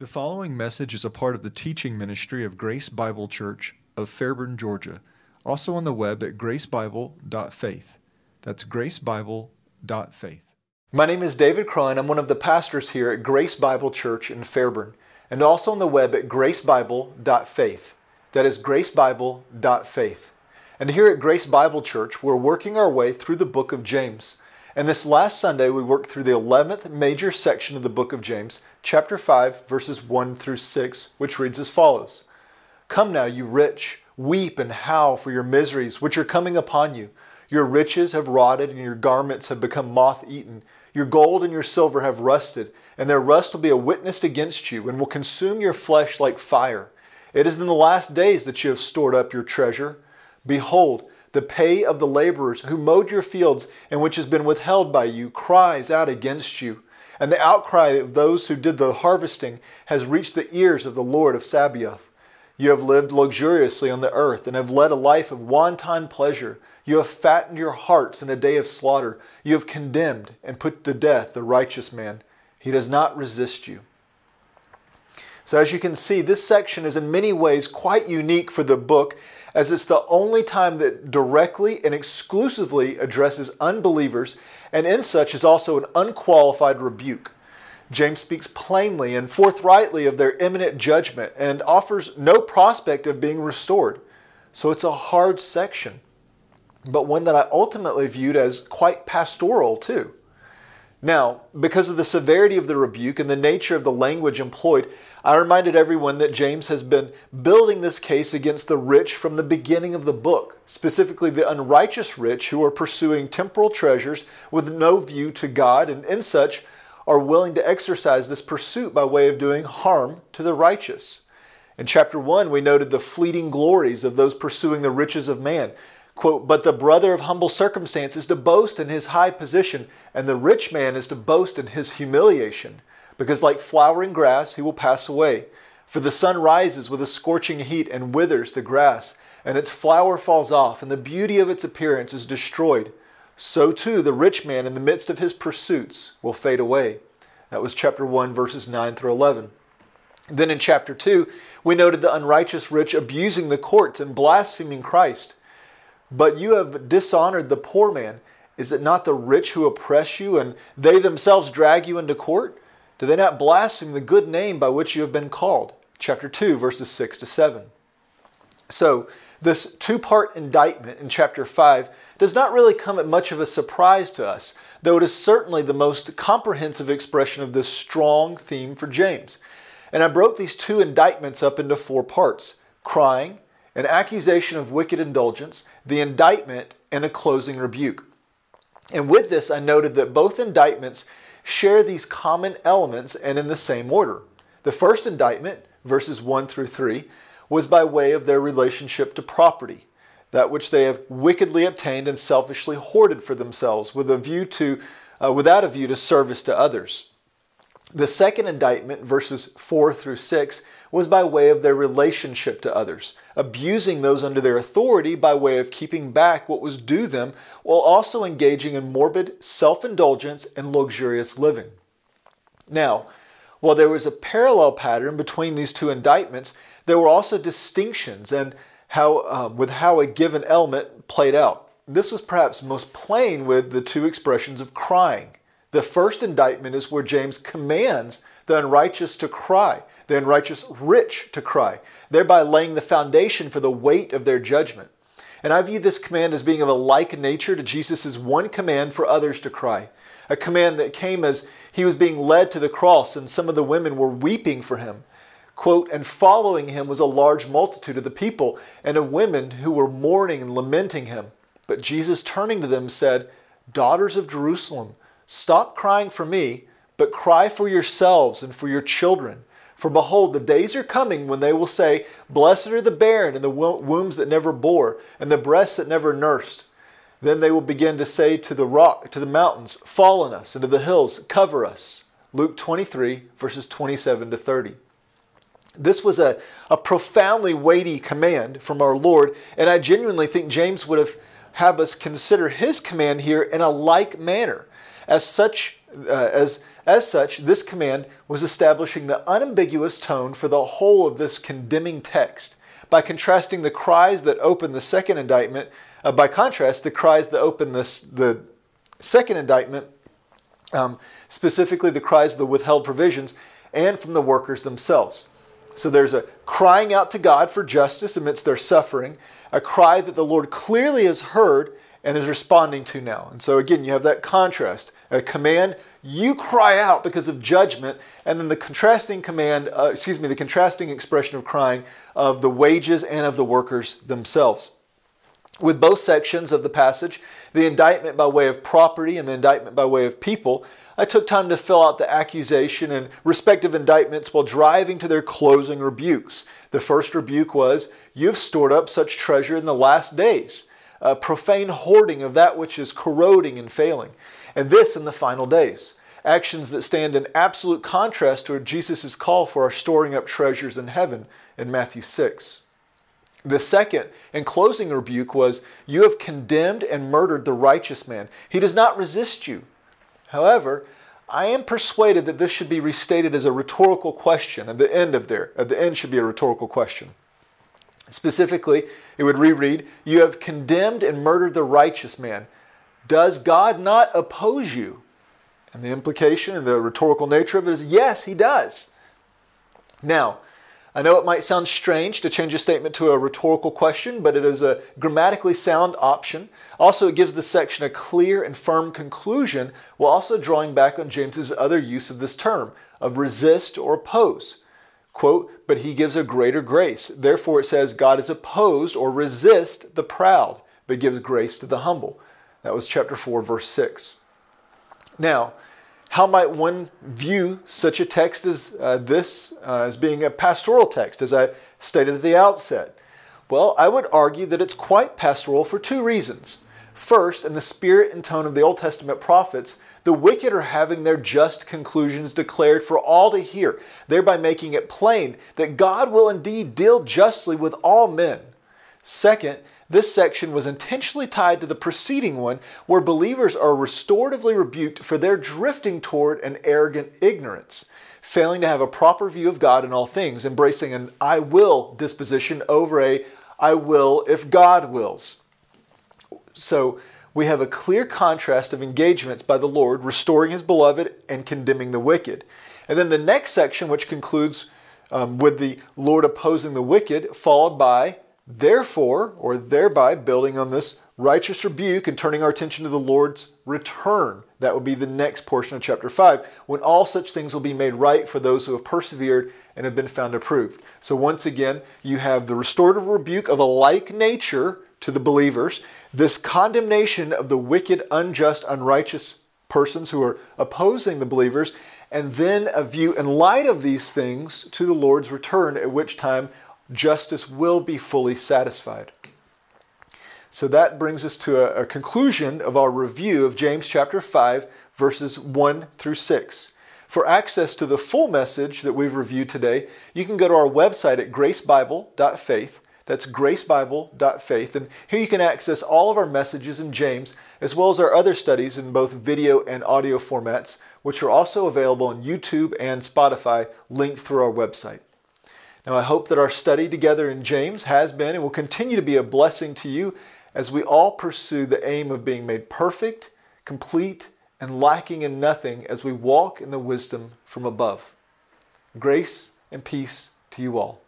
The following message is a part of the teaching ministry of Grace Bible Church of Fairburn, Georgia, also on the web at gracebible.faith. That's gracebible.faith. My name is David Crine. I'm one of the pastors here at Grace Bible Church in Fairburn, and also on the web at gracebible.faith. That is gracebible.faith. And here at Grace Bible Church, we're working our way through the book of James. And this last Sunday, we worked through the 11th major section of the book of James, chapter 5, verses 1 through 6, which reads as follows Come now, you rich, weep and howl for your miseries which are coming upon you. Your riches have rotted, and your garments have become moth eaten. Your gold and your silver have rusted, and their rust will be a witness against you, and will consume your flesh like fire. It is in the last days that you have stored up your treasure. Behold, the pay of the laborers who mowed your fields and which has been withheld by you cries out against you. And the outcry of those who did the harvesting has reached the ears of the Lord of Sabaoth. You have lived luxuriously on the earth and have led a life of wanton pleasure. You have fattened your hearts in a day of slaughter. You have condemned and put to death the righteous man. He does not resist you. So, as you can see, this section is in many ways quite unique for the book, as it's the only time that directly and exclusively addresses unbelievers, and in such is also an unqualified rebuke. James speaks plainly and forthrightly of their imminent judgment and offers no prospect of being restored. So it's a hard section, but one that I ultimately viewed as quite pastoral too. Now, because of the severity of the rebuke and the nature of the language employed, I reminded everyone that James has been building this case against the rich from the beginning of the book, specifically the unrighteous rich who are pursuing temporal treasures with no view to God and, in such, are willing to exercise this pursuit by way of doing harm to the righteous. In chapter 1, we noted the fleeting glories of those pursuing the riches of man. Quote, but the brother of humble circumstance is to boast in his high position, and the rich man is to boast in his humiliation. Because like flowering grass, he will pass away. For the sun rises with a scorching heat and withers the grass, and its flower falls off, and the beauty of its appearance is destroyed. So too the rich man in the midst of his pursuits will fade away. That was chapter 1, verses 9 through 11. Then in chapter 2, we noted the unrighteous rich abusing the courts and blaspheming Christ. But you have dishonored the poor man. Is it not the rich who oppress you and they themselves drag you into court? Do they not blaspheme the good name by which you have been called? Chapter 2, verses 6 to 7. So, this two part indictment in chapter 5 does not really come at much of a surprise to us, though it is certainly the most comprehensive expression of this strong theme for James. And I broke these two indictments up into four parts crying, an accusation of wicked indulgence, the indictment, and a closing rebuke. And with this, I noted that both indictments share these common elements and in the same order. The first indictment, verses 1 through 3, was by way of their relationship to property, that which they have wickedly obtained and selfishly hoarded for themselves with a view to, uh, without a view to service to others. The second indictment, verses 4 through 6, was by way of their relationship to others, abusing those under their authority by way of keeping back what was due them while also engaging in morbid self indulgence and luxurious living. Now, while there was a parallel pattern between these two indictments, there were also distinctions and how, uh, with how a given element played out. This was perhaps most plain with the two expressions of crying. The first indictment is where James commands the unrighteous to cry, the unrighteous rich to cry, thereby laying the foundation for the weight of their judgment. And I view this command as being of a like nature to Jesus' one command for others to cry, a command that came as he was being led to the cross and some of the women were weeping for him. Quote, and following him was a large multitude of the people and of women who were mourning and lamenting him. But Jesus, turning to them, said, Daughters of Jerusalem, stop crying for me but cry for yourselves and for your children. For behold, the days are coming when they will say, Blessed are the barren and the wombs that never bore, and the breasts that never nursed. Then they will begin to say to the rock, to the mountains, Fall on us, and to the hills, Cover us. Luke 23, verses 27 to 30. This was a, a profoundly weighty command from our Lord, and I genuinely think James would have have us consider his command here in a like manner as such Uh, as, as such, this command was establishing the unambiguous tone for the whole of this condemning text by contrasting the cries that open the second indictment, uh, by contrast, the cries that open this, the second indictment, um, specifically the cries of the withheld provisions, and from the workers themselves. So there's a crying out to God for justice amidst their suffering, a cry that the Lord clearly has heard and is responding to now. And so again, you have that contrast a command, you cry out because of judgment, and then the contrasting command, uh, excuse me, the contrasting expression of crying of the wages and of the workers themselves. With both sections of the passage, the indictment by way of property and the indictment by way of people, I took time to fill out the accusation and respective indictments while driving to their closing rebukes. The first rebuke was, You've stored up such treasure in the last days, a profane hoarding of that which is corroding and failing and this in the final days. Actions that stand in absolute contrast to Jesus' call for our storing up treasures in heaven in Matthew 6. The second and closing rebuke was, You have condemned and murdered the righteous man. He does not resist you. However, I am persuaded that this should be restated as a rhetorical question. and the end of there, at the end should be a rhetorical question. Specifically, it would reread, You have condemned and murdered the righteous man. Does God not oppose you? And the implication and the rhetorical nature of it is yes, he does. Now, I know it might sound strange to change a statement to a rhetorical question, but it is a grammatically sound option. Also, it gives the section a clear and firm conclusion while also drawing back on James's other use of this term of resist or oppose. Quote, but he gives a greater grace. Therefore, it says, God is opposed or resist the proud, but gives grace to the humble. That was chapter 4, verse 6. Now, how might one view such a text as uh, this uh, as being a pastoral text, as I stated at the outset? Well, I would argue that it's quite pastoral for two reasons. First, in the spirit and tone of the Old Testament prophets, the wicked are having their just conclusions declared for all to hear, thereby making it plain that God will indeed deal justly with all men. Second, this section was intentionally tied to the preceding one, where believers are restoratively rebuked for their drifting toward an arrogant ignorance, failing to have a proper view of God in all things, embracing an I will disposition over a I will if God wills. So, we have a clear contrast of engagements by the Lord, restoring his beloved and condemning the wicked. And then the next section, which concludes um, with the Lord opposing the wicked, followed by Therefore, or thereby building on this righteous rebuke and turning our attention to the Lord's return. That will be the next portion of chapter 5, when all such things will be made right for those who have persevered and have been found approved. So, once again, you have the restorative rebuke of a like nature to the believers, this condemnation of the wicked, unjust, unrighteous persons who are opposing the believers, and then a view in light of these things to the Lord's return, at which time justice will be fully satisfied. So that brings us to a, a, conclusion of our review of James chapter 5, verses 1 through 6. For access to the full message that we've reviewed today, you can go to our website at gracebible.faith. That's gracebible.faith. And here you can access all of our messages in James, as well as our other studies in both video and audio formats, which are also available on YouTube and Spotify, linked through our website. Now, I hope that our study together in James has been and will continue to be a blessing to you as we all pursue the aim of being made perfect, complete, and lacking in nothing as we walk in the wisdom from above. Grace and peace to you all.